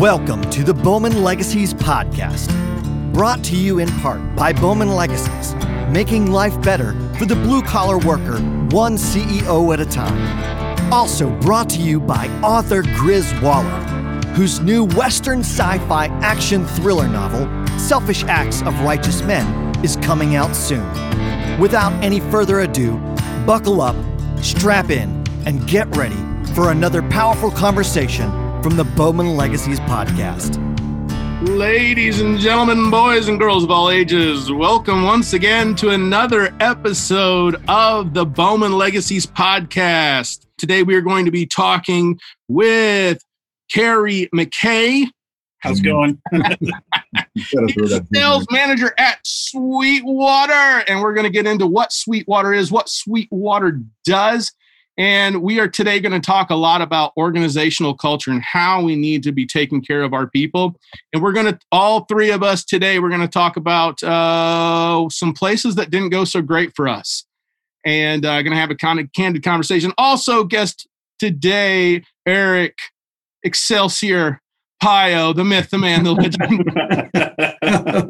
Welcome to the Bowman Legacies Podcast, brought to you in part by Bowman Legacies, making life better for the blue collar worker, one CEO at a time. Also brought to you by author Grizz Waller, whose new Western sci fi action thriller novel, Selfish Acts of Righteous Men, is coming out soon. Without any further ado, buckle up, strap in, and get ready for another powerful conversation from the Bowman Legacies podcast. Ladies and gentlemen, boys and girls of all ages, welcome once again to another episode of the Bowman Legacies podcast. Today we are going to be talking with Carrie McKay. How's it going? sales manager at Sweetwater. And we're going to get into what Sweetwater is, what Sweetwater does, and we are today going to talk a lot about organizational culture and how we need to be taking care of our people. And we're going to, all three of us today, we're going to talk about uh, some places that didn't go so great for us. And uh, going to have a kind of candid conversation. Also, guest today, Eric Excelsior Pio, the myth, the man, the legend.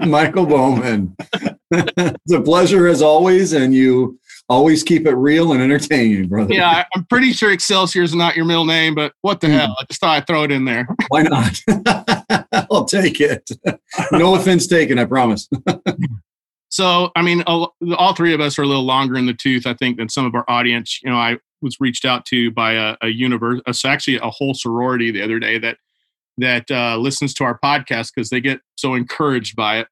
Michael Bowman. it's a pleasure as always. And you, always keep it real and entertaining, brother. Yeah, I'm pretty sure Excelsior is not your middle name, but what the mm. hell? I just thought I'd throw it in there. Why not? I'll take it. No offense taken, I promise. so, I mean, all, three of us are a little longer in the tooth, I think, than some of our audience. You know, I was reached out to by a, a universe, actually a whole sorority the other day that that uh, listens to our podcast because they get so encouraged by it.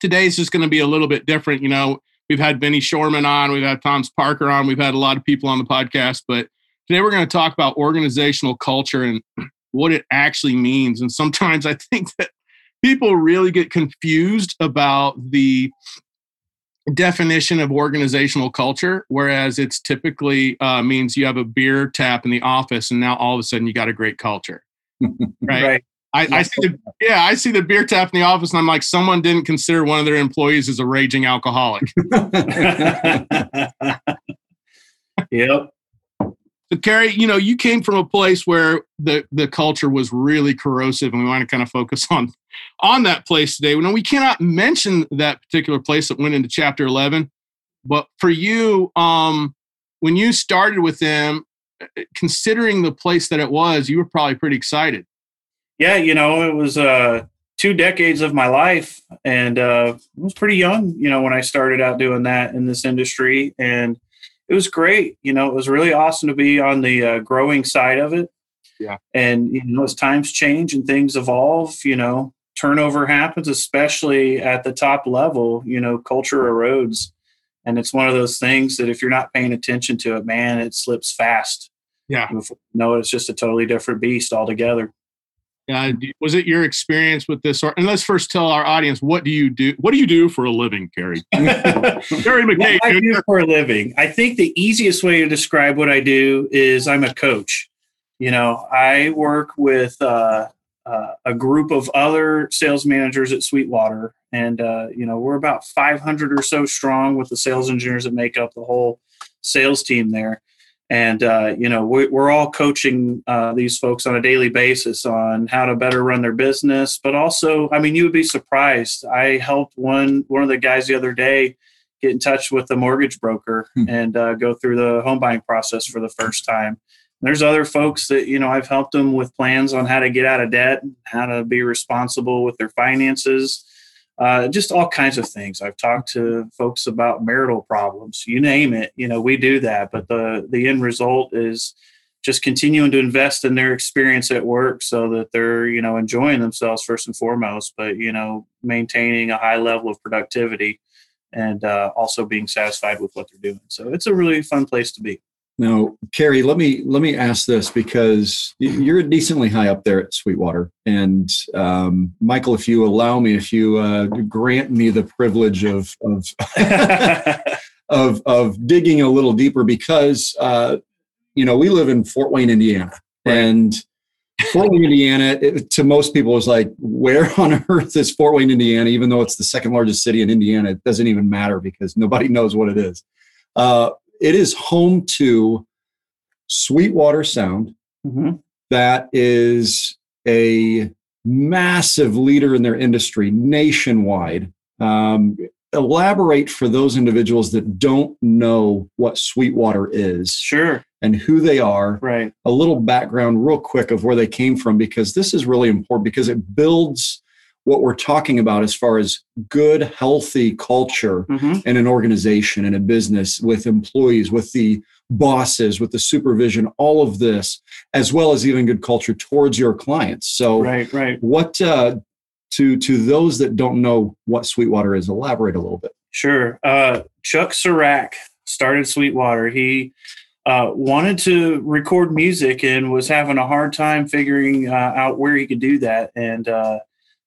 Today's just going to be a little bit different. You know, We've had Benny Shorman on, we've had Tom's Parker on, we've had a lot of people on the podcast, but today we're going to talk about organizational culture and what it actually means. And sometimes I think that people really get confused about the definition of organizational culture, whereas it's typically uh, means you have a beer tap in the office and now all of a sudden you got a great culture. right. right. I, I, see the yeah, I see the beer tap in the office, and I'm like, someone didn't consider one of their employees as a raging alcoholic. yep. So Carrie, you know, you came from a place where the the culture was really corrosive, and we want to kind of focus on on that place today. We know we cannot mention that particular place that went into chapter 11, but for you, um, when you started with them, eh, considering the place that it was, you were probably pretty excited yeah, you know, it was uh, two decades of my life, and uh, I was pretty young, you know, when I started out doing that in this industry, and it was great. You know, it was really awesome to be on the uh, growing side of it. Yeah, and you know, as times change and things evolve, you know, turnover happens, especially at the top level. You know, culture erodes, and it's one of those things that if you're not paying attention to it, man, it slips fast. Yeah, no, it's just a totally different beast altogether. Uh, was it your experience with this? Or, and let's first tell our audience what do you do? What do you do for a living, Carrie? Carrie McKay. I do for a living. I think the easiest way to describe what I do is I'm a coach. You know, I work with uh, uh, a group of other sales managers at Sweetwater, and uh, you know we're about 500 or so strong with the sales engineers that make up the whole sales team there and uh, you know we, are all coaching uh, these folks on a daily basis on how to better run their business. But also i mean you would be surprised. I helped one one of the guys the other day get in touch with the mortgage broker hmm. and uh, go through the home buying process for the first time. And there's other folks that you know i've helped them with plans on how to get out of debt how to be responsible with their finances uh, just all kinds of things. I've talked to folks about marital problems, you name it. You know, we do that, but the the end result is just continuing to invest in their experience at work so that they're you know enjoying themselves first and foremost, but you know maintaining a high level of productivity and uh, also being satisfied with what they're doing. So it's a really fun place to be. Now, Carrie, let me let me ask this because you're decently high up there at Sweetwater, and um, Michael, if you allow me, if you uh, grant me the privilege of of, of of digging a little deeper, because uh, you know we live in Fort Wayne, Indiana, right. and Fort Wayne, Indiana, it, to most people is like, where on earth is Fort Wayne, Indiana? Even though it's the second largest city in Indiana, it doesn't even matter because nobody knows what it is. Uh, it is home to Sweetwater Sound. Mm-hmm. That is a massive leader in their industry nationwide. Um, elaborate for those individuals that don't know what Sweetwater is Sure. and who they are. Right. A little background, real quick, of where they came from, because this is really important because it builds what we're talking about as far as good, healthy culture hmm in an organization, in a business, with employees, with the bosses, with the supervision, all of this, as well as even good culture towards your clients. So, Right. Right. what uh, to to those that don't know what Sweetwater is, elaborate a little bit. Sure. Uh, Chuck Surack started Sweetwater. He uh, wanted to record music and was having a hard time figuring uh, out where he could do that. And uh,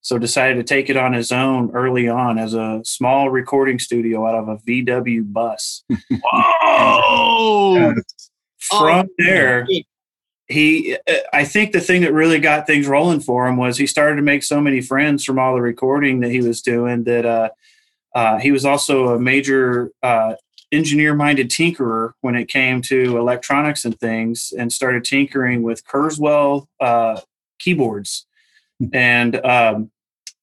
so decided to take it on his own early on as a small recording studio out of a VW bus. Whoa! From there, he uh, i think the thing that really got things rolling for him was he started to make so many friends from all the recording that he was doing that uh, uh, he was also a major uh, engineer minded tinkerer when it came to electronics and things and started tinkering with kurzweil uh, keyboards and um,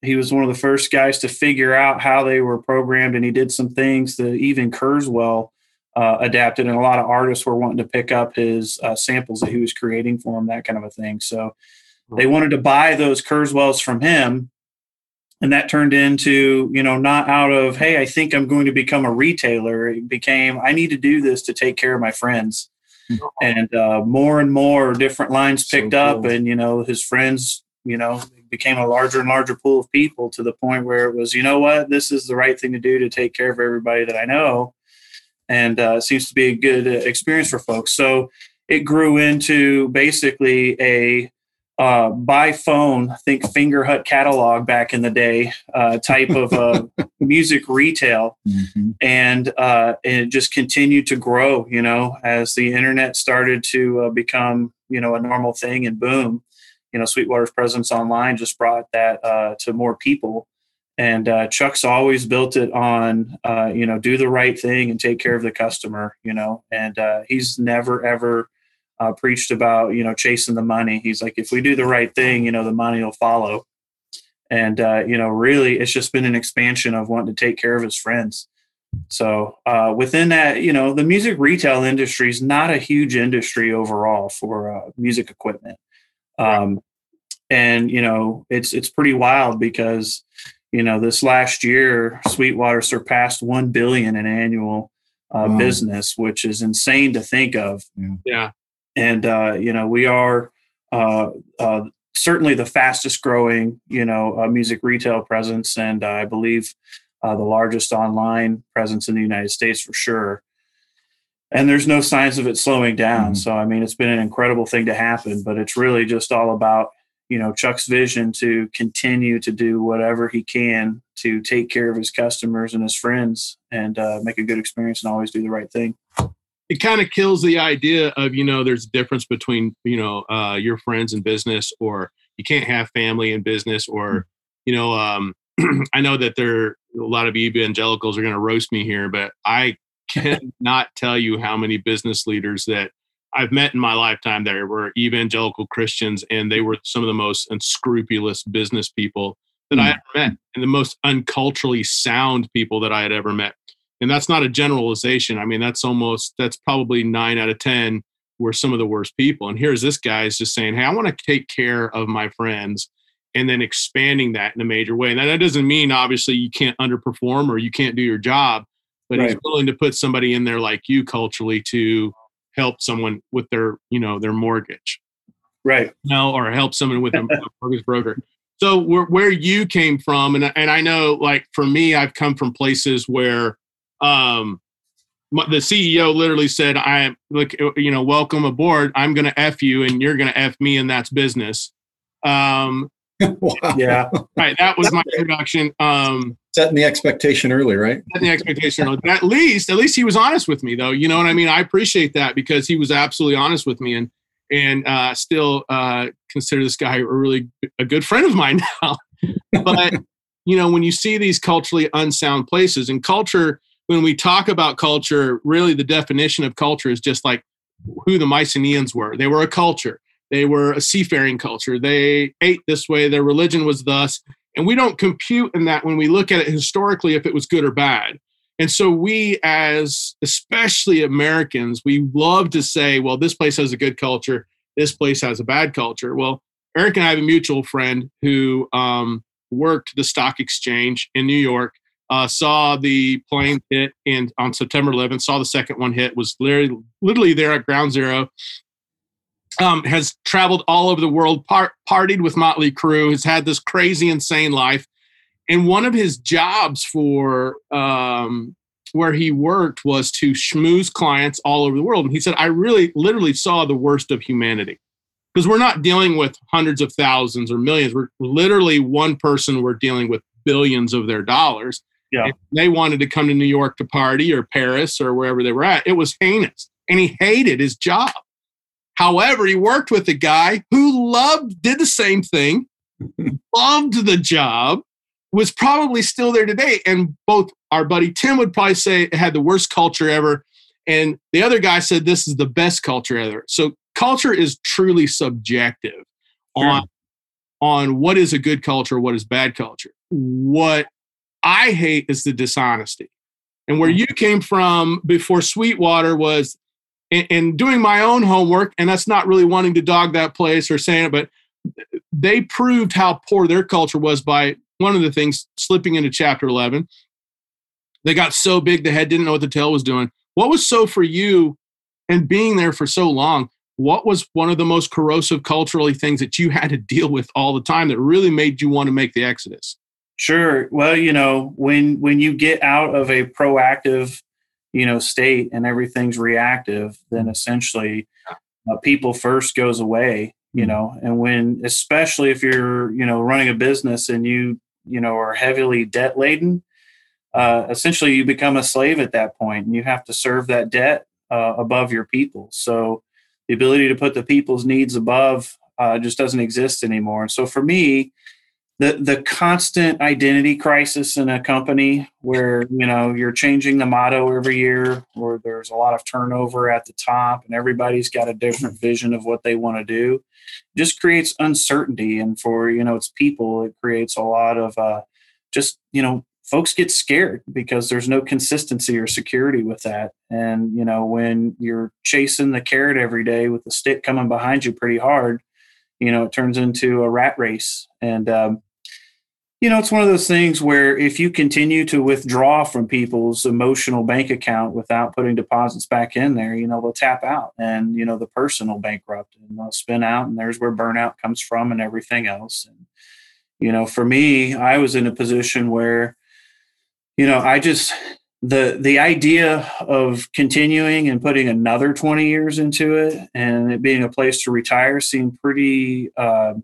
he was one of the first guys to figure out how they were programmed and he did some things that even kurzweil uh, adapted, and a lot of artists were wanting to pick up his uh, samples that he was creating for them, that kind of a thing. So they wanted to buy those Kurzweils from him, and that turned into you know not out of hey, I think I'm going to become a retailer. It became I need to do this to take care of my friends, and uh, more and more different lines So picked up, and you know his friends. You know, became a larger and larger pool of people to the point where it was, you know what, this is the right thing to do to take care of everybody that I know and uh, it seems to be a good uh, experience for folks. So it grew into basically a uh, by phone, I think Fingerhut catalog back in the day uh, type of uh, music retail, and uh, it just continued to grow. You know, as the internet started to uh, become you know a normal thing and boom, you know, Sweetwater's presence online just brought that uh, to more people. And uh, Chuck's always built it on uh, you know do the right thing and take care of the customer you know? And uh, he's never ever uh, preached about you know chasing the money. He's like if we do the right thing you know the money will follow. And uh, you know really it's just been an expansion of wanting to take care of his friends. So uh, within that you know the music retail industry is not a huge industry overall for uh, music equipment um, and you know it's it's pretty wild because you know this last year sweetwater surpassed 1 billion in annual uh, Wow. business which is insane to think of Yeah. and uh, you know we are uh, uh, certainly the fastest growing you know uh, music retail presence and uh, i believe uh, the largest online presence in the united states for sure and there's no signs of it slowing down. Mhm. so i mean it's been an incredible thing to happen but it's really just all about you know chuck's vision to continue to do whatever he can to take care of his customers and his friends and uh, make a good experience and always do the right thing. It kind of kills the idea of you know there's a difference between you know uh, your friends and business or you can't have family in business or you know um, i know that there a lot of evangelicals are going to roast me here but i cannot tell you how many business leaders that i've met in my lifetime that were evangelical christians and they were some of the most unscrupulous business people that i Hmm. ever met and the most unculturally sound people that i had ever met. And that's not a generalization. I mean that's almost that's probably nine out of ten were some of the worst people. And here's this guy is just saying hey i want to take care of my friends and then expanding that in a major way. And that doesn't mean obviously you can't underperform or you can't do your job but he's willing to put somebody in there like you culturally to help someone with their you know their mortgage right no, or help someone with a mortgage broker. So where, where you came from, and and I know, like for me, I've come from places where, um, my- the CEO literally said, "I am like, you know, welcome aboard. I'm going to f you, and you're going to f me, and that's business." Um, wow. yeah right. That was my introduction. Um, Setting the expectation early, right? setting the expectation. early. At least, at least he was honest with me, though. You know what I mean? I appreciate that because he was absolutely honest with me, and and uh, still uh, consider this guy a really a good friend of mine now. but you know, when you see these culturally unsound places, and culture, when we talk about culture, really the definition of culture is just like who the Mycenaeans were. They were a culture. They were a seafaring culture. They ate this way. Their religion was thus. And we don't compute in that when we look at it historically if it was good or bad. And so we, as especially Americans, we love to say, well, this place has a good culture, this place has a bad culture. Well, Eric and I have a mutual friend who um, worked the stock exchange in New York, uh, saw the plane hit in on September 11th, saw the second one hit, was literally, literally there at ground zero. Um, has traveled all over the world, par- partied with Motley Crue, has had this crazy, insane life. And one of his jobs for um, where he worked was to schmooze clients all over the world. And he said, I really literally saw the worst of humanity because we're not dealing with hundreds of thousands or millions. We're literally one person, we're dealing with billions of their dollars. Yeah. If they wanted to come to New York to party or Paris or wherever they were at. It was heinous. And he hated his job. However, he worked with a guy who loved, did the same thing, loved the job, was probably still there today. And both our buddy Tim would probably say it had the worst culture ever. And the other guy said this is the best culture ever. So culture is truly subjective Sure. on on what is a good culture, what is bad culture. What I hate is the dishonesty. And where hmm. you came from before Sweetwater was in doing my own homework, and that's not really wanting to dog that place or saying it, but they proved how poor their culture was by one of the things slipping into chapter 11. They got so big the head didn't know what the tail was doing. What was so for you and being there for so long? What was one of the most corrosive culturally things that you had to deal with all the time that really made you want to make the exodus? Sure. Well, you know, when when you get out of a proactive, you know, state and everything's reactive, then essentially uh, people first goes away, you know, and when especially if you're, you know, running a business and you, you know, are heavily debt laden, uh, essentially you become a slave at that point and you have to serve that debt uh, above your people. So the ability to put the people's needs above uh, just doesn't exist anymore. And so for me, the the constant identity crisis in a company where you know you're changing the motto every year or there's a lot of turnover at the top and everybody's got a different vision of what they want to do just creates uncertainty. And for you know its people it creates a lot of uh, just you know folks get scared because there's no consistency or security with that. And you know when you're chasing the carrot every day with the stick coming behind you pretty hard you know it turns into a rat race. And um, you know it's one of those things where if you continue to withdraw from people's emotional bank account without putting deposits back in there you know they'll tap out and you know the person will bankrupt and they'll spin out and there's where burnout comes from and everything else. And you know for me i was in a position where you know i just the the idea of continuing and putting another 20 years into it and it being a place to retire seemed pretty uh,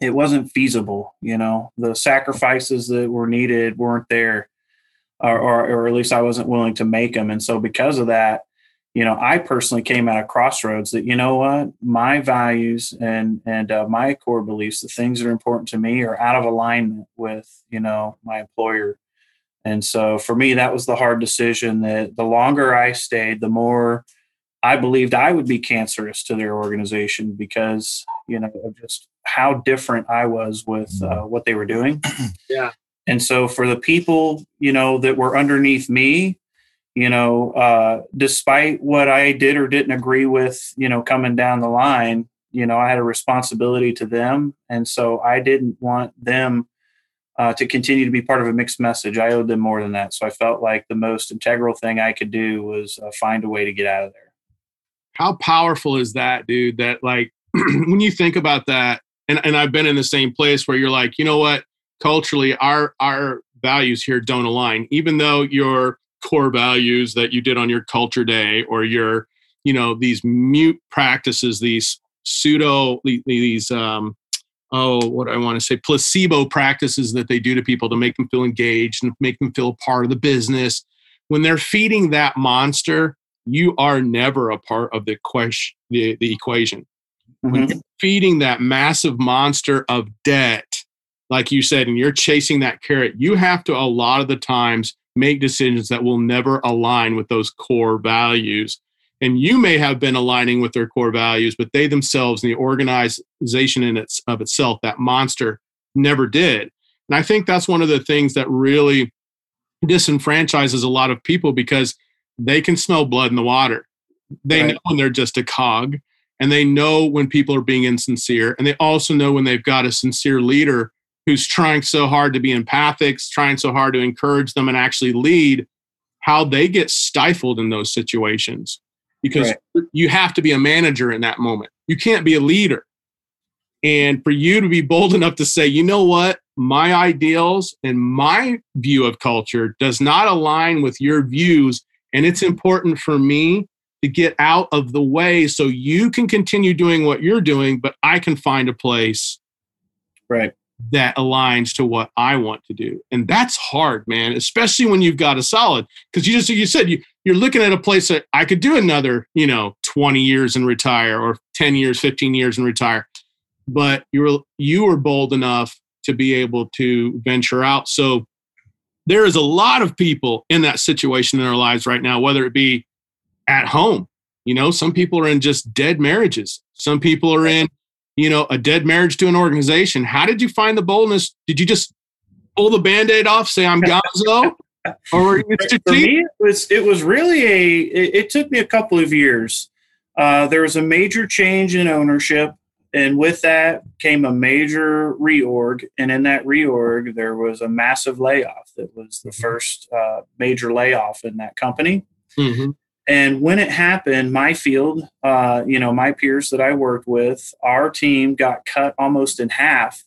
it wasn't feasible you know? The sacrifices that were needed weren't there or, or, or at least i wasn't willing to make them and so because of that you know i personally came at a crossroads that you know what? My values and and uh, my core beliefs the things that are important to me are out of alignment with you know my employer. And so for me, that was the hard decision that the longer I stayed, the more I believed I would be cancerous to their organization because, you know, just how different I was with uh, what they were doing. Yeah. And so for the people, you know, that were underneath me, you know, uh, despite what I did or didn't agree with, you know, coming down the line, you know, I had a responsibility to them. And so I didn't want them uh, to continue to be part of a mixed message. I owed them more than that. So I felt like the most integral thing I could do was uh, find a way to get out of there. How powerful is that, dude? That like when you think about that, and, and I've been in the same place where you're like, you know what, culturally, our our values here don't align, even though your core values that you did on your culture day or your, you know, these mute practices, these pseudo these um oh, what I want to say, placebo practices that they do to people to make them feel engaged and make them feel part of the business. When they're feeding that monster, you are never a part of the question, the, the equation. When Mhm. you're feeding that massive monster of debt, like you said, and you're chasing that carrot, you have to a lot of the times make decisions that will never align with those core values. and you may have been aligning with their core values but they themselves and the organization in its of itself that monster never did and i think that's one of the things that really disenfranchises a lot of people because they can smell blood in the water they right. know when they're just a cog and they know when people are being insincere and they also know when they've got a sincere leader who's trying so hard to be empathic trying so hard to encourage them and actually lead how they get stifled in those situations because right. you have to be a manager in that moment. You can't be a leader. And for you to be bold enough to say, you know what, my ideals and my view of culture does not align with your views. And it's important for me to get out of the way so you can continue doing what you're doing, but I can find a place. Right that aligns to what I want to do. And that's hard, man, especially when you've got a solid. Because you just you said you you're looking at a place that I could do another, you know, 20 years and retire or 10 years, 15 years and retire. But you were you were bold enough to be able to venture out. So there is a lot of people in that situation in their lives right now, whether it be at home. You know, some people are in just dead marriages. Some people are in you know, a dead marriage to an organization. How did you find the boldness? Did you just pull the band-aid off, say I'm Gonzo? or were you For me, it was it was really a it, it took me a couple of years. Uh, there was a major change in ownership, and with that came a major reorg. And in that reorg, there was a massive layoff. That was the mm-hmm. first uh, major layoff in that company. Mm-hmm. And when it happened, my field, uh, you know, my peers that I worked with, our team got cut almost in half.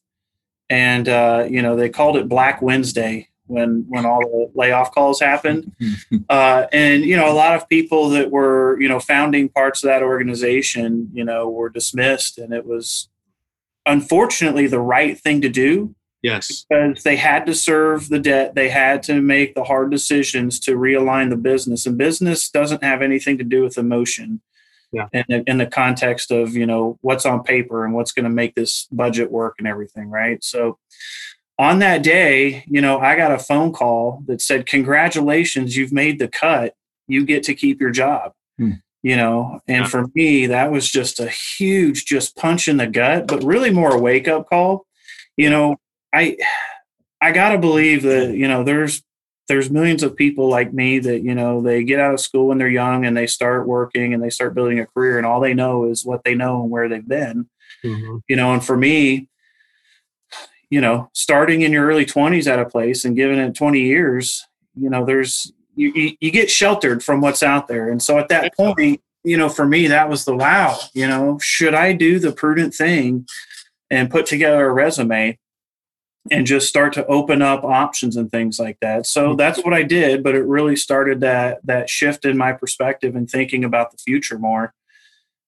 And, uh, you know, they called it Black Wednesday when when all the layoff calls happened. Uh, and, you know, a lot of people that were, you know, founding parts of that organization, you know, were dismissed. And it was unfortunately the right thing to do Yes. Because they had to serve the debt. They had to make the hard decisions to realign the business. And business doesn't have anything to do with emotion. Yeah. In, the, in the context of, you know, what's on paper and what's going to make this budget work and everything. Right. So on that day, you know, I got a phone call that said, Congratulations, you've made the cut. You get to keep your job. Hmm you know and yeah. for me that was just a huge just punch in the gut but really more a wake up call you know I I gotta believe that you know there's there's millions of people like me that you know they get out of school when they're young and they start working and they start building a career and all they know is what they know and where they've been mm-hmm. you know and for me you know starting in your early 20s at a place and giving it 20 years you know there's you, you, get sheltered from what's out there and so at that point you know for me that was the wow you know should i do the prudent thing and put together a resume and just start to open up options and things like that. So mm-hmm. that's what I did, but it really started that that shift in my perspective and thinking about the future more.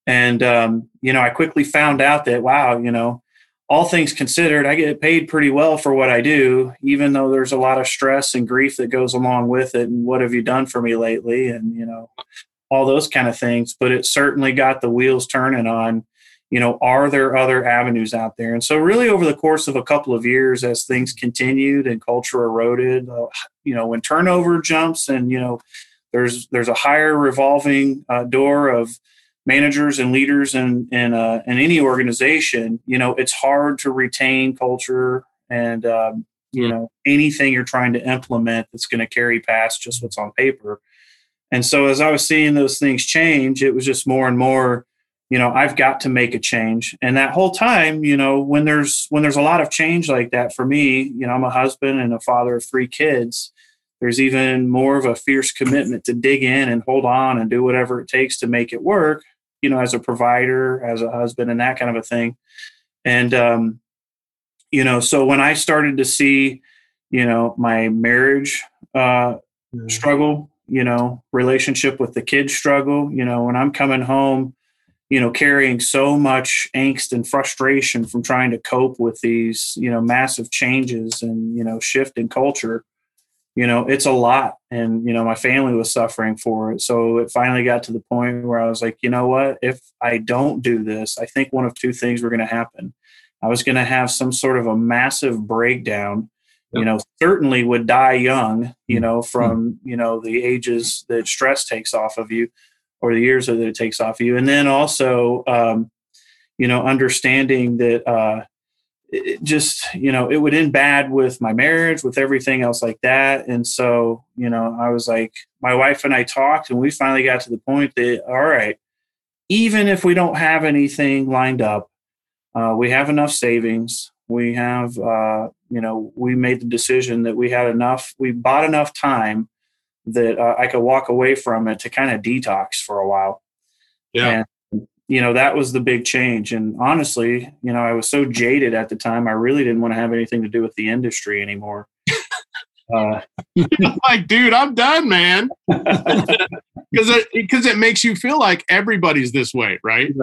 And um, you know, I quickly found out that wow, you know, all things considered, I get paid pretty well for what I do, even though there's a lot of stress and grief that goes along with it. And what have you done for me lately? And you know, all those kind of things. But it certainly got the wheels turning on you know, are there other avenues out there? And so, really, over the course of a couple of years, as things continued and culture eroded, uh, you know, when turnover jumps and you know, there's there's a higher revolving uh, door of managers and leaders in in, uh, in any organization. You know, it's hard to retain culture and um, you know anything you're trying to implement that's going to carry past just what's on paper. And so, as I was seeing those things change, it was just more and more you know i've got to make a change and that whole time you know when there's when there's a lot of change like that for me you know i'm a husband and a father of three kids there's even more of a fierce commitment to dig in and hold on and do whatever it takes to make it work you know as a provider as a husband and that kind of a thing. And um you know so when i started to see you know my marriage uh struggle you know relationship with the kids struggle you know when i'm coming home you know carrying so much angst and frustration from trying to cope with these you know massive changes and you know shift in culture you know it's a lot. And you know my family was suffering for it. So it finally got to the point where i was like you know what? If i don't do this i think one of two things were going to happen. I was going to have some sort of a massive breakdown you know certainly would die young you mm-hmm. know from you know the ages that stress takes off of you or the years that it takes off of you. And then also, um, you know, understanding that uh, it just, you know, it would end bad with my marriage, with everything else like that. And so, you know, I was like, my wife and I talked, and we finally got to the point that, all right, even if we don't have anything lined up, uh, we have enough savings. We have, uh, you know, we made the decision that we had enough, we bought enough time that uh, I could walk away from it to kind of detox for a while. Yeah. And, you know, that was the big change. And honestly, you know, I was so jaded at the time, I really didn't want to have anything to do with the industry anymore. uh, like, dude, I'm done, man. Because it, because it makes you feel like everybody's this way, right?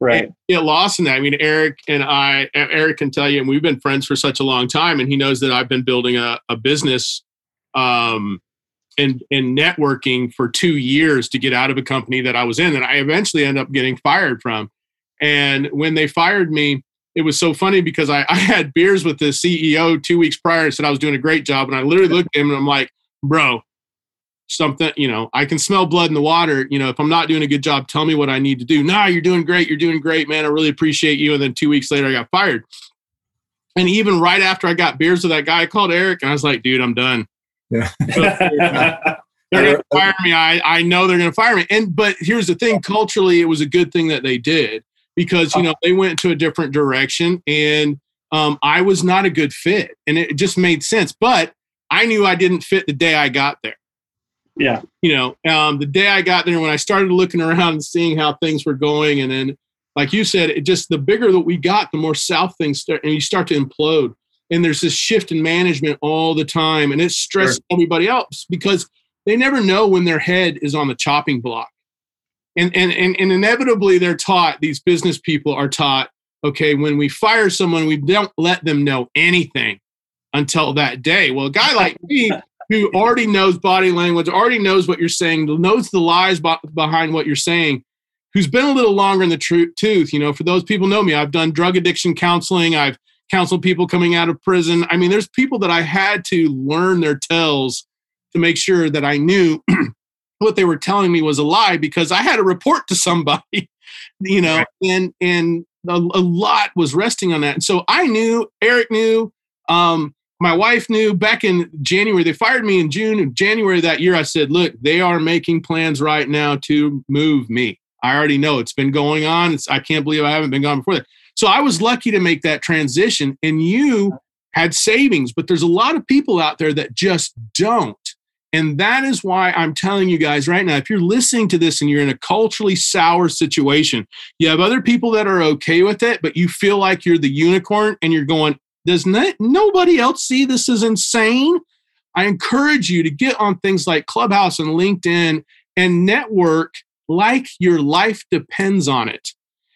Right. Get lost in that. I mean, Eric and I, Eric can tell you, and we've been friends for such a long time, and he knows that I've been building a, a business um, and and networking for two years to get out of a company that I was in, and I eventually ended up getting fired from. And when they fired me, it was so funny because I, I had beers with the CEO two weeks prior and said I was doing a great job, and I literally looked at him and I'm like, "Bro, something, you know, I can smell blood in the water. You know, if I'm not doing a good job, tell me what I need to do. Nah, you're doing great. You're doing great, man. I really appreciate you. And then two weeks later, I got fired. And even right after I got beers with that guy, I called Eric and I was like, dude, I'm done. Yeah. they're going to fire me. I, I know they're going to fire me. And, but here's the thing culturally, it was a good thing that they did because, you know, they went to a different direction and um, I was not a good fit and it just made sense. But I knew I didn't fit the day I got there. Yeah. You know, um, the day I got there, when I started looking around and seeing how things were going, and then, like you said, it just the bigger that we got, the more south things start, and you start to implode. And there's this shift in management all the time, and it stresses sure. everybody else because they never know when their head is on the chopping block. And, and, and, and inevitably, they're taught, these business people are taught, okay, when we fire someone, we don't let them know anything until that day. Well, a guy like me, who already knows body language, already knows what you're saying, knows the lies behind what you're saying, who's been a little longer in the tr- tooth. You know, for those people know me, I've done drug addiction counseling. I've counseled people coming out of prison. I mean, there's people that I had to learn their tells to make sure that I knew what they were telling me was a lie because I had to report to somebody, you know, right. and and a, a, lot was resting on that. And so I knew, Eric knew, um, my wife knew back in January, they fired me in June and January that year. I said, look, they are making plans right now to move me. I already know it's been going on. It's, I can't believe I haven't been gone before that. So I was lucky to make that transition. And you had savings, but there's a lot of people out there that just don't. And that is why I'm telling you guys right now if you're listening to this and you're in a culturally sour situation, you have other people that are okay with it, but you feel like you're the unicorn and you're going, does not, nobody else see this as insane? I encourage you to get on things like Clubhouse and LinkedIn and network like your life depends on it.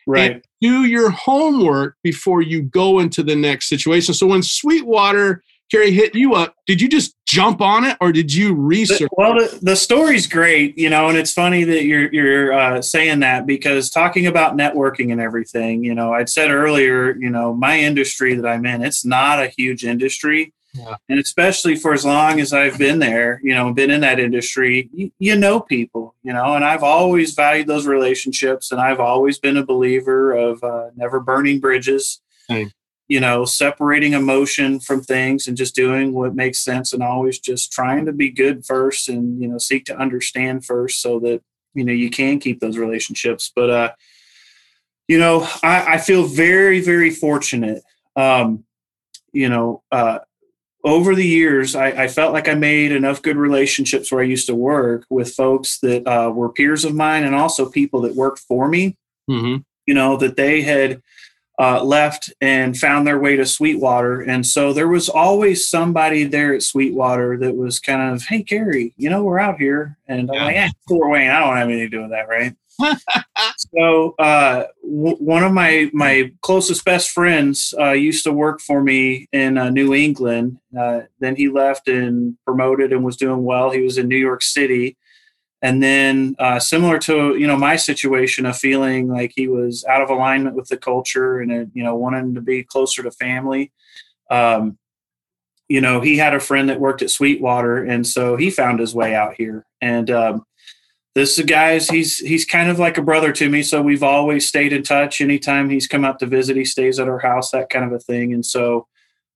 Right. And do your homework before you go into the next situation. So when Sweetwater Carrie hit you up, did you just jump on it or did you research? Well, the, the story's great, you know, and it's funny that you're you're uh, saying that because talking about networking and everything, you know, I'd said earlier, you know, my industry that I'm in, it's not a huge industry. Yeah. And especially for as long as I've been there, you know, been in that industry, you, you know people, you know, and I've always valued those relationships and I've always been a believer of uh, never burning bridges. You know, separating emotion from things and just doing what makes sense and always just trying to be good first and, you know, seek to understand first so that, you know, you can keep those relationships. But, uh, you know, I, I feel very, very fortunate. Um, you know, uh, over the years, I, I, felt like I made enough good relationships where I used to work with folks that uh, were peers of mine and also people that worked for me. Mm-hmm. You know, that they had uh, left and found their way to Sweetwater. And so there was always somebody there at Sweetwater that was kind of, hey, Carrie, you know, we're out here. And I'm like, yeah, Fort Wayne, I don't have anything to do with that, right? So uh, w- one of my my closest best friends uh, used to work for me in uh, New England. Uh, then he left and promoted and was doing well. He was in New York City, and then uh, similar to you know my situation of feeling like he was out of alignment with the culture and uh, you know wanting to be closer to family um, you know he had a friend that worked at sweetwater and so he found his way out here and um, this guy's he's he's kind of like a brother to me. So we've always stayed in touch. Anytime he's come out to visit, he stays at our house, that kind of a thing. And so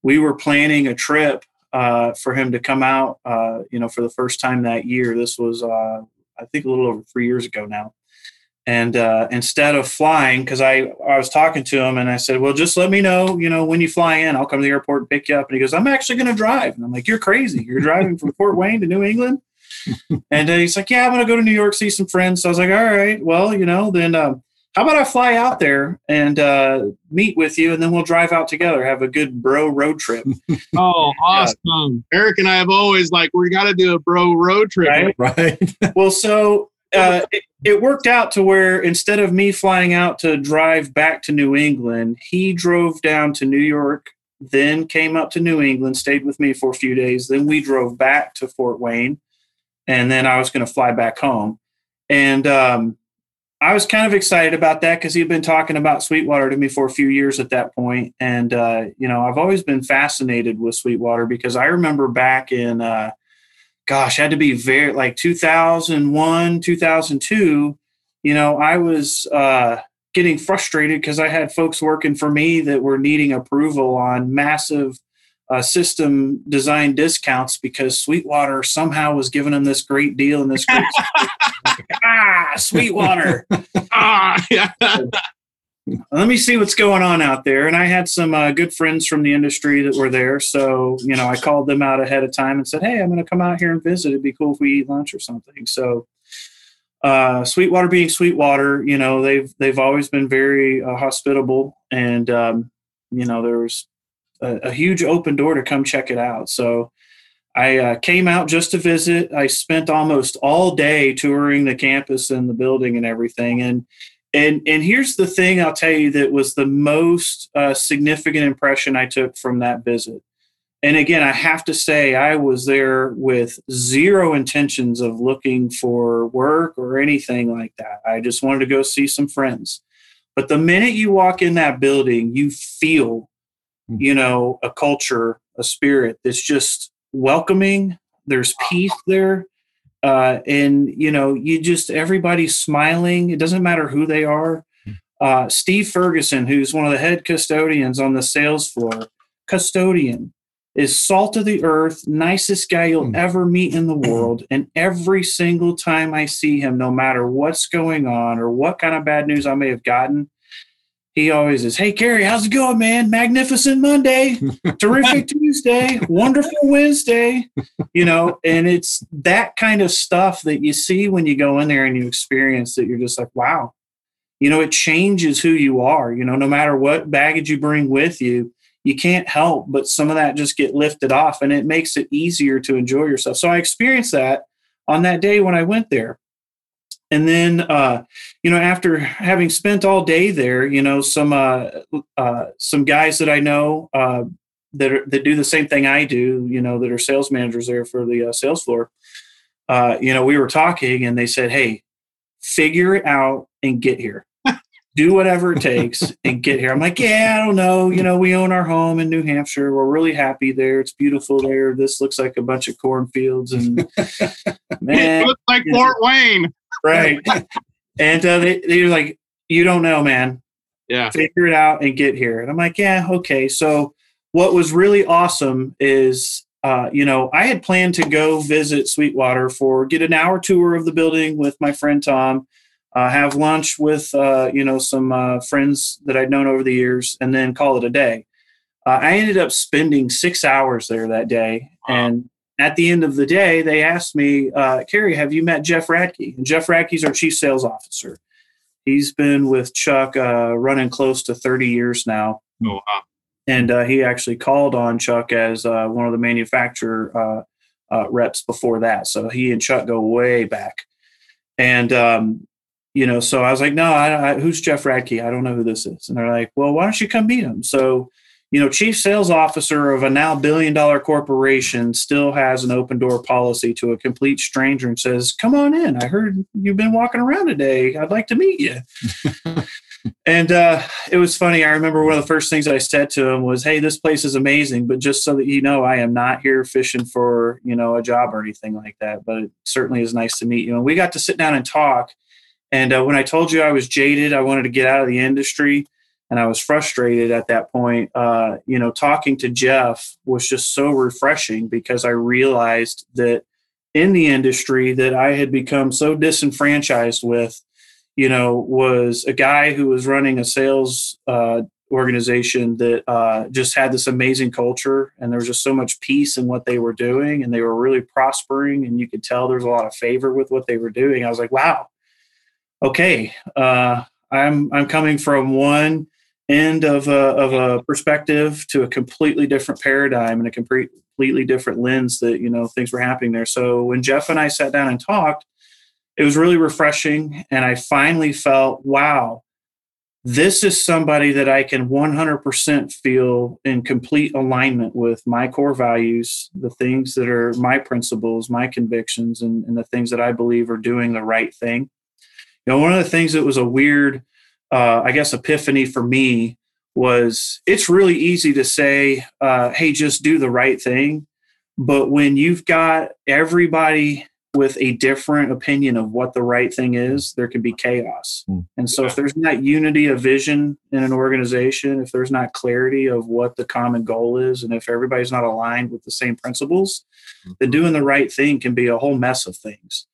we were planning a trip uh, for him to come out, uh, you know, for the first time that year. This was, uh, I think, a little over three years ago now. And uh, instead of flying, because I I was talking to him and I said, well, just let me know, you know, when you fly in, I'll come to the airport and pick you up. And he goes, I'm actually going to drive. And I'm like, you're crazy. You're driving from Fort Wayne to New England. And uh, he's like, yeah, I'm going to go to New York, see some friends. So I was like, all right, well, you know, then um, how about I fly out there and uh, meet with you, and then we'll drive out together, have a good bro road trip. oh, awesome! Eric and I have always like we got to do a bro road trip, right? right. well, so uh, it, it, worked out to where instead of me flying out to drive back to New England, he drove down to New York, then came up to New England, stayed with me for a few days. Then we drove back to Fort Wayne, and then I was going to fly back home. And um, I was kind of excited about that because he'd been talking about Sweetwater to me for a few years at that point. And, uh, you know, I've always been fascinated with Sweetwater because I remember back in, uh, gosh, had to be very like 2001, 2002, you know, I was uh, getting frustrated because I had folks working for me that were needing approval on massive uh, system design discounts because Sweetwater somehow was giving them this great deal and this great ah Sweetwater ah yeah. Let me see what's going on out there. And I had some uh, good friends from the industry that were there. So, you know, I called them out ahead of time and said, Hey, I'm going to come out here and visit. It'd be cool if we eat lunch or something. So, uh, Sweetwater being Sweetwater, you know, they've, they've always been very uh, hospitable. And, um, you know, there was a, a, huge open door to come check it out. So I uh, came out just to visit. I spent almost all day touring the campus and the building and everything. And and and here's the thing I'll tell you that was the most uh, significant impression I took from that visit. And again, I have to say I was there with zero intentions of looking for work or anything like that. I just wanted to go see some friends. But the minute you walk in that building, you feel. You know, a culture, a spirit that's just welcoming. There's peace there. Uh, and, you know, you just, everybody's smiling. It doesn't matter who they are. Hmm. Uh, Steve Ferguson, who's one of the head custodians on the sales floor, custodian, is salt of the earth, nicest guy you'll mm. ever meet in the world. And every single time I see him, no matter what's going on or what kind of bad news I may have gotten, he always is, Hey, Kerry, how's it going, man? Magnificent Monday, terrific Tuesday, wonderful Wednesday, you know, and it's that kind of stuff that you see when you go in there and you experience that you're just like, wow, you know, it changes who you are, you know, no matter what baggage you bring with you, you can't help but some of that just get lifted off and it makes it easier to enjoy yourself. So I experienced that on that day when I went there and then uh, you know after having spent all day there you know some uh, uh, some guys that i know uh, that are, that do the same thing i do you know that are sales managers there for the uh, sales floor uh, you know we were talking and they said hey figure it out and get here. Do whatever it takes and get here. I'm like yeah i don't know. You know we own our home in new hampshire. We're really happy there. It's beautiful there. This looks like a bunch of cornfields and man it looks like fort wayne right. and uh, they, they're like, you don't know, man. Yeah. Figure it out and get here. And I'm like, yeah, okay. So what was really awesome is, uh, you know, I had planned to go visit Sweetwater for get an hour tour of the building with my friend Tom, uh, have lunch with, uh, you know, some uh, friends that I'd known over the years, and then call it a day. Uh, I ended up spending six hours there that day, wow. and at the end of the day, they asked me, uh, Kerry, have you met Jeff Radke? And Jeff Radke's our chief sales officer. He's been with Chuck uh, running close to 30 years now. Oh, wow. And uh, he actually called on Chuck as uh, one of the manufacturer uh, uh, reps before that. So he and Chuck go way back. And, um, you know, so I was like, no, I, I, who's Jeff Radke? I don't know who this is. And they're like, well, why don't you come meet him? So you know, chief sales officer of a now billion dollar corporation still has an open door policy to a complete stranger and says, Come on in. I heard you've been walking around today. I'd like to meet you. and uh, it was funny. I remember one of the first things I said to him was, Hey, this place is amazing, but just so that you know, I am not here fishing for, you know, a job or anything like that. But it certainly is nice to meet you. And we got to sit down and talk. And uh, when I told you I was jaded, I wanted to get out of the industry and I was frustrated at that point. Uh, you know, talking to Jeff was just so refreshing because I realized that in the industry that I had become so disenfranchised with, you know, was a guy who was running a sales uh, organization that uh, just had this amazing culture, and there was just so much peace in what they were doing, and they were really prospering, and you could tell there's a lot of favor with what they were doing. I was like, wow, okay, uh, I'm I'm coming from one end of a, of a perspective to a completely different paradigm and a completely different lens that you know things were happening there. So when jeff and i sat down and talked it was really refreshing and i finally felt wow this is somebody that i can 100% feel in complete alignment with my core values the things that are my principles my convictions and, and the things that i believe are doing the right thing. You know one of the things that was a weird uh, I guess, epiphany for me was it's really easy to say, uh, hey, just do the right thing. But when you've got everybody with a different opinion of what the right thing is, there can be chaos. Mm. And so, yeah. if there's not unity of vision in an organization, if there's not clarity of what the common goal is, and if everybody's not aligned with the same principles, mm-hmm. then doing the right thing can be a whole mess of things.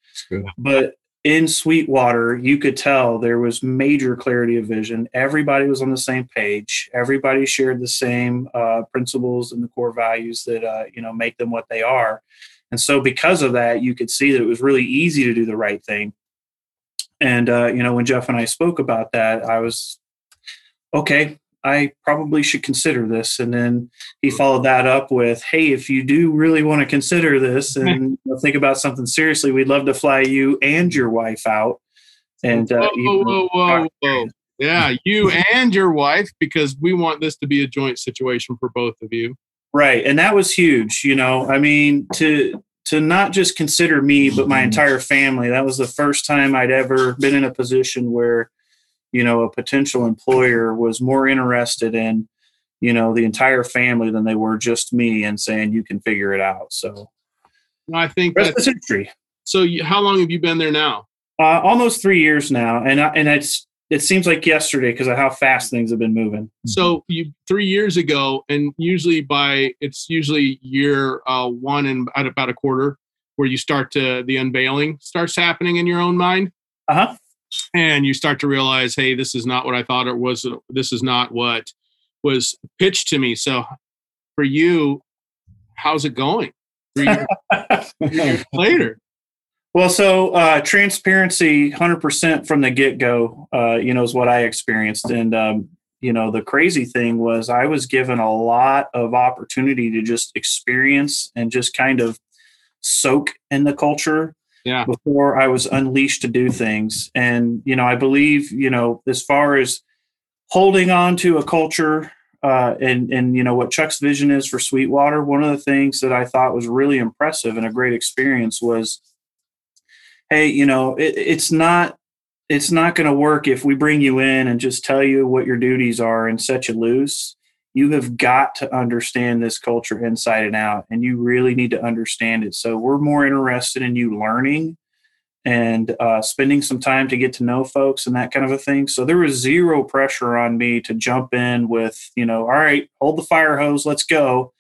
But in Sweetwater, you could tell there was major clarity of vision. Everybody was on the same page. Everybody shared the same uh, principles and the core values that uh, you know make them what they are. And so, because of that, you could see that it was really easy to do the right thing. And uh, you know, when Jeff and I spoke about that, I was okay. I probably should consider this. And then he followed that up with, Hey, if you do really want to consider this and think about something seriously, we'd love to fly you and your wife out. And uh, whoa, whoa, whoa, whoa, Yeah, you and your wife, because we want this to be a joint situation for both of you. Right. And that was huge. You know, I mean, to, to not just consider me, but my entire family. That was the first time I'd ever been in a position where you know a potential employer was more interested in you know the entire family than they were just me and saying you can figure it out. So i think that's the history. So you, how long have you been there now? Uh, almost three years now and I, and it's it seems like yesterday because of how fast things have been moving. So you three years ago and usually by it's usually year uh, one and at about a quarter where you start to the unveiling starts happening in your own mind? Uh-huh and you start to realize hey this is not what i thought it was this is not what was pitched to me. So for you how's it going? Years later. Well so uh, transparency 100% from the get-go uh, you know is what i experienced. And um, you know the crazy thing was i was given a lot of opportunity to just experience and just kind of soak in the culture yeah. before I was unleashed to do things. And, you know, I believe, you know, as far as holding on to a culture uh, and, and, you know, what Chuck's vision is for Sweetwater, one of the things that I thought was really impressive and a great experience was, hey, you know, it, it's not, it's not going to work if we bring you in and just tell you what your duties are and set you loose you have got to understand this culture inside and out and you really need to understand it. So we're more interested in you learning and uh, spending some time to get to know folks and that kind of a thing. So there was zero pressure on me to jump in with you know all right hold the fire hose let's go.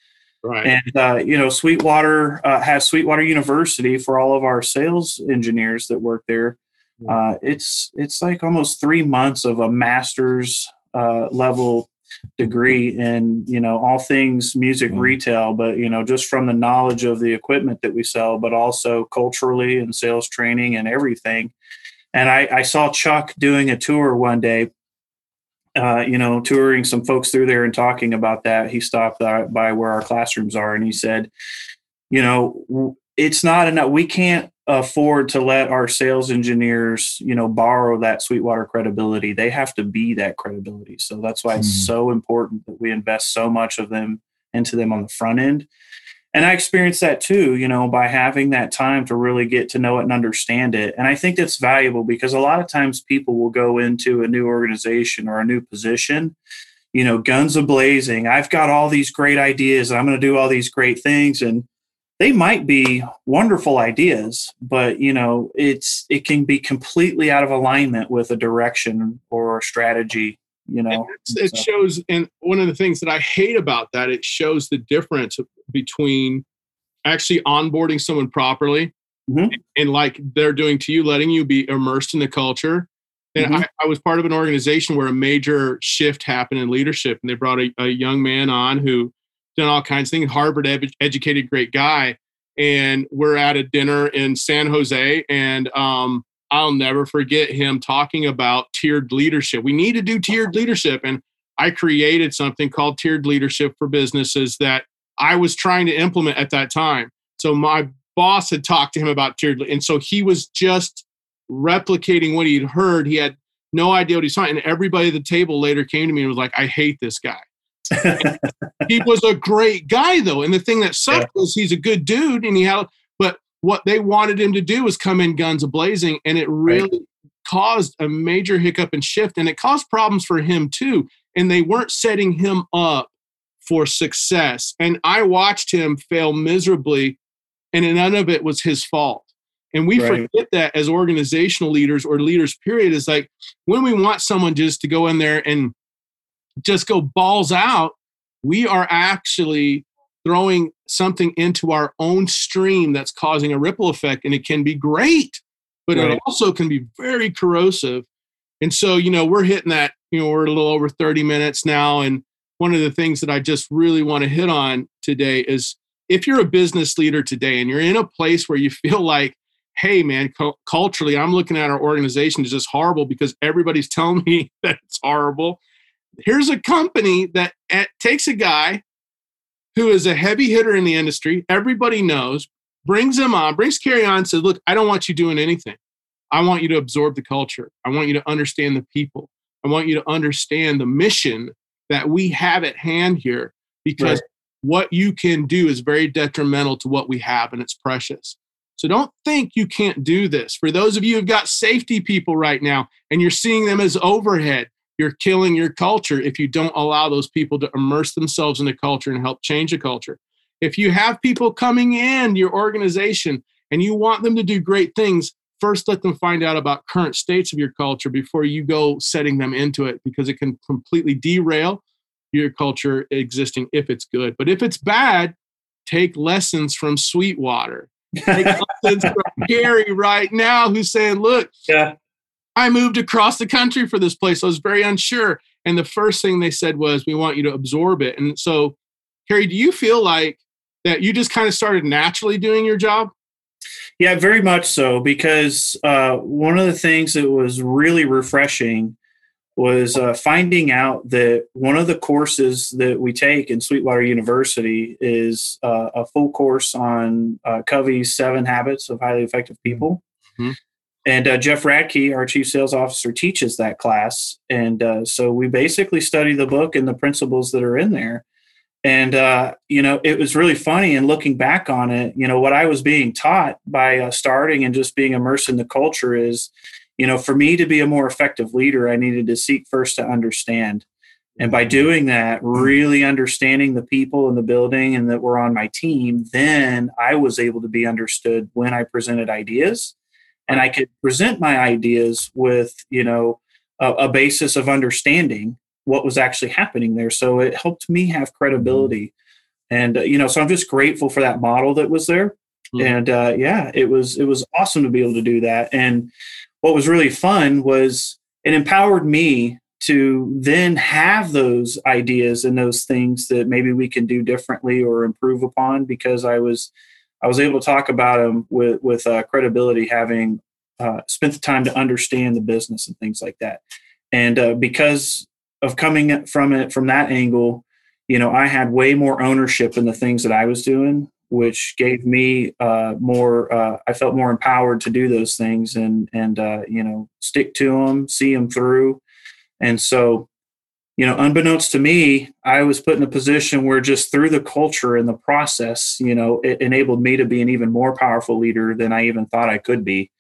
Right. And uh, you know sweetwater uh, has sweetwater university for all of our sales engineers that work there. Uh, it's it's like almost three months of a master's uh, level degree in you know all things music mm-hmm. retail but you know just from the knowledge of the equipment that we sell but also culturally and sales training and everything and i, I saw chuck doing a tour one day uh, you know touring some folks through there and talking about that he stopped by where our classrooms are and he said you know it's not enough. We can't afford to let our sales engineers, you know, borrow that Sweetwater credibility. They have to be that credibility. So that's why it's mm-hmm. so important that we invest so much of them into them on the front end. And I experienced that too, you know, by having that time to really get to know it and understand it. And I think that's valuable because a lot of times people will go into a new organization or a new position, you know, guns a blazing. I've got all these great ideas. I'm going to do all these great things. And they might be wonderful ideas, but you know, it's it can be completely out of alignment with a direction or a strategy. You know, it shows. And one of the things that I hate about that, it shows the difference between actually onboarding someone properly mm-hmm. and like they're doing to you, letting you be immersed in the culture. And mm-hmm. I, I, was part of an organization where a major shift happened in leadership, and they brought a, a young man on who done all kinds of things. Harvard ed- educated great guy, and we're at a dinner in San Jose, and um, I'll never forget him talking about tiered leadership. We need to do tiered leadership, and I created something called tiered leadership for businesses that I was trying to implement at that time. So my boss had talked to him about tiered, and so he was just replicating what he'd heard. He had no idea what he's saw, and everybody at the table later came to me and was like, "I hate this guy." He was a great guy though, and the thing that sucked yeah. was he's a good dude, and he had. But what they wanted him to do was come in guns a blazing, and it really right. caused a major hiccup and shift, and it caused problems for him too. And they weren't setting him up for success. And I watched him fail miserably, and none of it was his fault. And we right. forget that as organizational leaders or leaders, period, is like when we want someone just to go in there and just go balls out, we are actually throwing something into our own stream that's causing a ripple effect. And it can be great, but right. it also can be very corrosive. And so, you know, we're hitting that, you know, we're a little over 30 minutes now. And one of the things that I just really want to hit on today is if you're a business leader today and you're in a place where you feel like, hey, man, cu- culturally, I'm looking at our organization is just horrible because everybody's telling me that it's horrible here's a company that eh, takes a guy who is a heavy hitter in the industry, everybody knows, brings him on, brings Kerry on, says, Look, I don't want you doing anything. I want you to absorb the culture. I want you to understand the people. I want you to understand the mission that we have at hand here because right. what you can do is very detrimental to what we have and it's precious. So don't think you can't do this. For those of you who've got safety people right now and you're seeing them as overhead, you're killing your culture if you don't allow those people to immerse themselves in the culture and help change the culture. If you have people coming in your organization and you want them to do great things, first let them find out about current states of your culture before you go setting them into it because it can completely derail your culture existing if it's good. But if it's bad, take lessons from Sweetwater. Take lessons from Gary right now who's saying, look, yeah. I moved across the country for this place. I was very unsure. And the first thing they said was, we want you to absorb it. And so, Kerry, do you feel like that you just kind of started naturally doing your job? Yeah, very much so. Because uh, one of the things that was really refreshing was uh, finding out that one of the courses that we take in Sweetwater University is uh, a full course on uh, Covey's Seven Habits of Highly Effective People. Mm-hmm. And uh, Jeff Radke, our chief sales officer, teaches that class. And uh, so we basically study the book and the principles that are in there. And, uh, you know, it was really funny. And looking back on it, you know, what I was being taught by uh, starting and just being immersed in the culture is, you know, for me to be a more effective leader, I needed to seek first to understand. And by doing that, really understanding the people in the building and that were on my team, then I was able to be understood when I presented ideas and I could present my ideas with you know a, a, basis of understanding what was actually happening there. So it helped me have credibility, and uh, you know, so I'm just grateful for that model that was there. Mm-hmm. And uh, yeah, it was it was awesome to be able to do that. And what was really fun was it empowered me to then have those ideas and those things that maybe we can do differently or improve upon because I was I was able to talk about them with with uh, credibility, having uh, spent the time to understand the business and things like that. And uh, because of coming from it from that angle, you know, I had way more ownership in the things that I was doing which gave me uh, more. Uh, I felt more empowered to do those things and and uh, you know stick to them, see them through. And so, you know, unbeknownst to me, I was put in a position where just through the culture and the process, you know, it enabled me to be an even more powerful leader than I even thought I could be.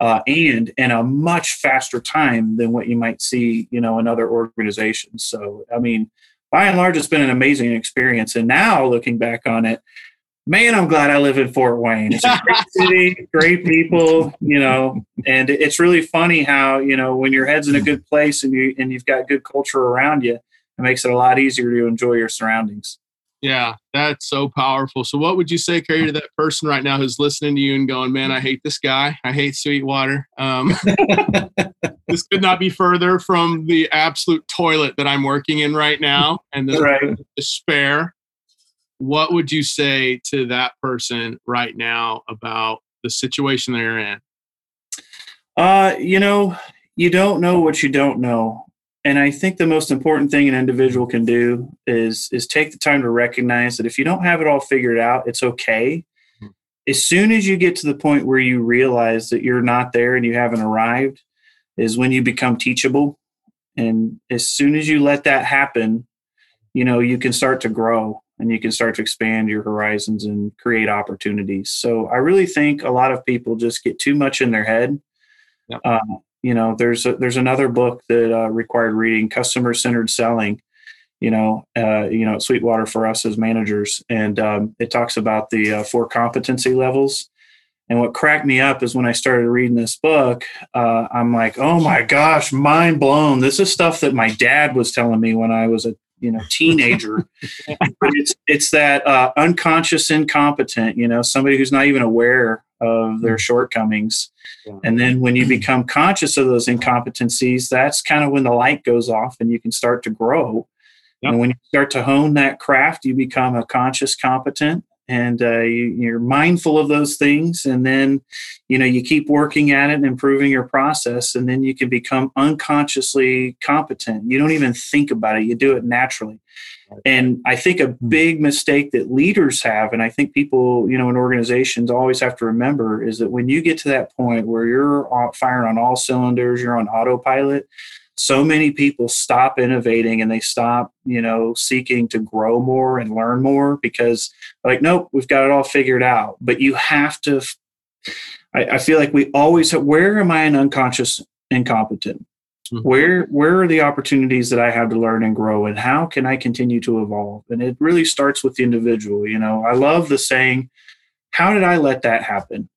Uh, and in a much faster time than what you might see, you know, in other organizations. So, I mean, by and large, it's been an amazing experience. And now looking back on it, man, I'm glad I live in Fort Wayne. It's a great city, great people, you know, and it's really funny how, you know, when your head's in a good place and you and you've got good culture around you, it makes it a lot easier to enjoy your surroundings. Yeah, that's so powerful. So what would you say, Kerry, to that person right now who's listening to you and going, Man, I hate this guy. I hate Sweetwater. Um, this could not be further from the absolute toilet that I'm working in right now and the Right. despair what would you say to that person right now about the situation they're in? Uh, you know, you don't know what you don't know. And I think the most important thing an individual can do is is take the time to recognize that if you don't have it all figured out, it's okay. Mhm. As soon as you get to the point where you realize that you're not there and you haven't arrived, is when you become teachable. And as soon as you let that happen, you know, you can start to grow and you can start to expand your horizons and create opportunities. So I really think a lot of people just get too much in their head. Yep. Uh, you know, there's a, there's another book that uh, required reading, Customer Centered Selling. You know, uh, you know, at Sweetwater for us as managers, and um, it talks about the uh, four competency levels. And what cracked me up is when I started reading this book, uh, I'm like, oh my gosh, mind blown. This is stuff that my dad was telling me when I was a you know teenager. but it's it's that uh, unconscious incompetent, you know, somebody who's not even aware of their shortcomings. Yeah. And then when you become conscious of those incompetencies, that's kind of when the light goes off and you can start to grow. Yep. And when you start to hone that craft, you become a conscious competent and uh, you, you're mindful of those things. And then, you know, you keep working at it and improving your process. And then you can become unconsciously competent. You don't even think about it, you do it naturally. And I think a big mistake that leaders have, and I think people, you know, in organizations always have to remember is that when you get to that point where you're firing on all cylinders, you're on autopilot, so many people stop innovating and they stop, you know, seeking to grow more and learn more because, like, nope, we've got it all figured out. But you have to, I, I feel like we always have, where am I an unconscious incompetent? Mhm. where where are the opportunities that i have to learn and grow and how can i continue to evolve and it really starts with the individual you know i love the saying how did i let that happen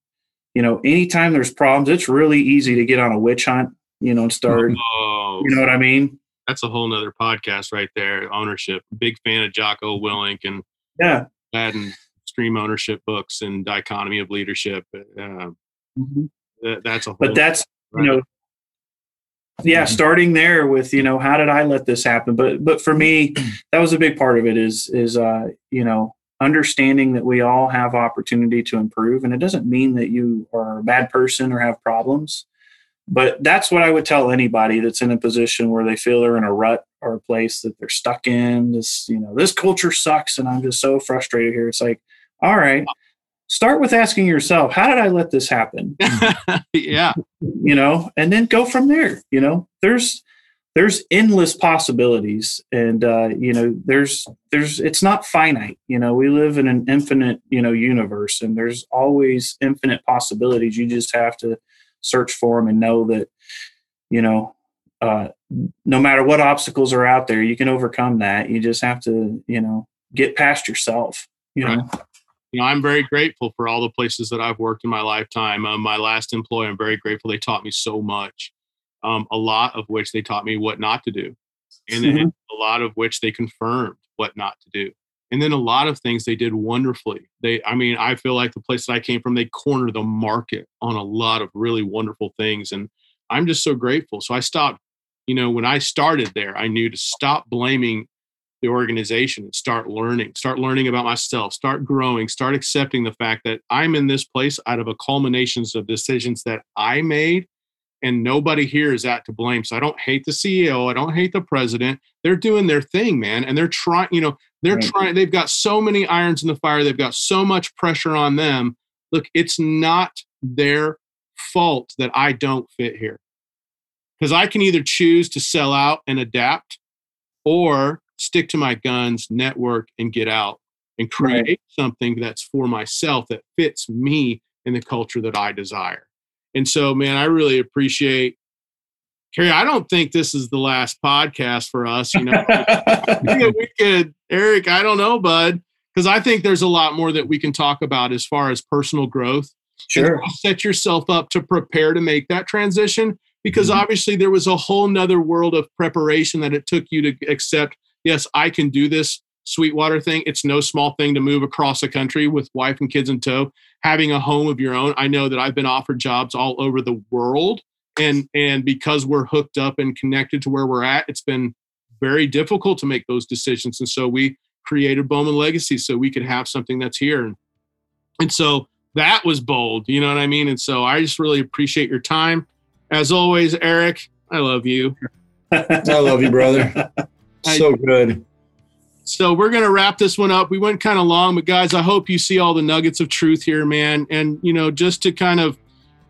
you know anytime there's problems it's really easy to get on a witch hunt you know and start Oh, you know what i mean that's a whole nother podcast right there. Ownership. Big fan of Jocko Willink and yeah and stream ownership books and dichotomy of leadership. Uh, that, that's a whole but that's you right. know yeah Mhm. starting there with you know how did i let this happen but but for me that was a big part of it is is uh you know understanding that we all have opportunity to improve and it doesn't mean that you are a bad person or have problems but that's what i would tell anybody that's in a position where they feel they're in a rut or a place that they're stuck in. This you know this culture sucks and i'm just so frustrated here. It's like all right start with asking yourself how did i let this happen? Yeah. you know and then go from there you know? There's there's endless possibilities and uh you know there's there's it's not finite you know? We live in an infinite you know universe and there's always infinite possibilities. You just have to search for them and know that you know uh no matter what obstacles are out there you can overcome that you just have to you know get past yourself you know you know, I'm very grateful for all the places that I've worked in my lifetime. Um, my last employer, I'm very grateful. They taught me so much. Um, a lot of which they taught me what not to do, and, Mhm. and a lot of which they confirmed what not to do. And then a lot of things they did wonderfully. They, I mean, I feel like the place that I came from, they cornered the market on a lot of really wonderful things, and I'm just so grateful. So I stopped. You know, when I started there, I knew to stop blaming the organization and start learning, start learning about myself, start growing, start accepting the fact that I'm in this place out of a culminations of decisions that I made and nobody here is at to blame. So I don't hate the CEO, I don't hate the president. They're doing their thing, man, and they're trying, you know, They're Right. trying, they've got so many irons in the fire, they've got so much pressure on them. Look, it's not their fault that I don't fit here. Because I can either choose to sell out and adapt or stick to my guns, network, and get out and Right. create something that's for myself that fits me in the culture that I desire. And so, man, I really appreciate Kerry. I don't think this is the last podcast for us. You know, we could, Eric. I don't know, bud, because I think there's a lot more that we can talk about as far as personal growth. sure. Set yourself up to prepare to make that transition because Mhm. obviously there was a whole nother world of preparation that it took you to accept yes i can do this sweetwater thing it's no small thing to move across the country with wife and kids in tow having a home of your own i know that i've been offered jobs all over the world and and because we're hooked up and connected to where we're at it's been very difficult to make those decisions. And so we created bowman legacy so we could have something that's here. And, and so that was bold you know what i mean? And so i just really appreciate your time. As always eric i love you. I love you, brother. So good. so we're going to wrap this one up. We went kind of long but guys i hope you see all the nuggets of truth here man. And you know just to kind of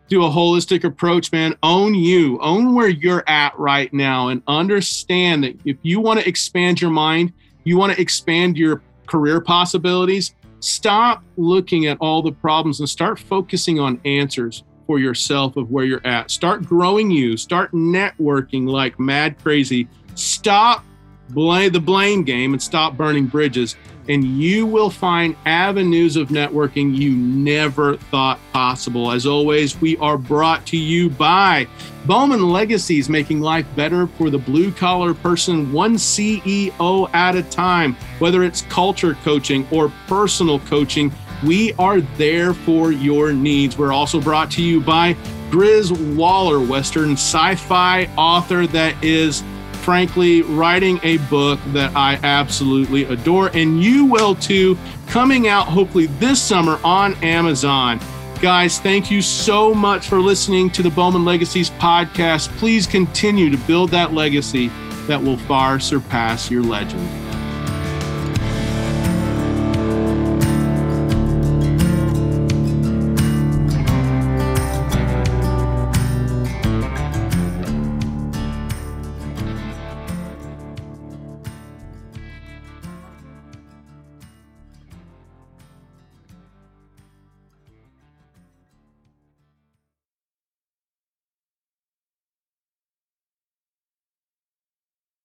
do a holistic approach man. Own you. Own where you're at right now and understand that if you want to expand your mind you want to expand your career possibilities stop looking at all the problems and start focusing on answers for yourself of where you're at. Start growing you. Start networking like mad crazy. Stop blame the blame game and stop burning bridges and you will find avenues of networking you never thought possible. As always we are brought to you by bowman legacies making life better for the blue collar person one ceo at a time. Whether it's culture coaching or personal coaching we are there for your needs. We're also brought to you by grizz waller western sci-fi author that is frankly, writing a book that I absolutely adore, and you will too, coming out hopefully this summer on Amazon. Guys, thank you so much for listening to the Bowman Legacies podcast. Please continue to build that legacy that will far surpass your legend.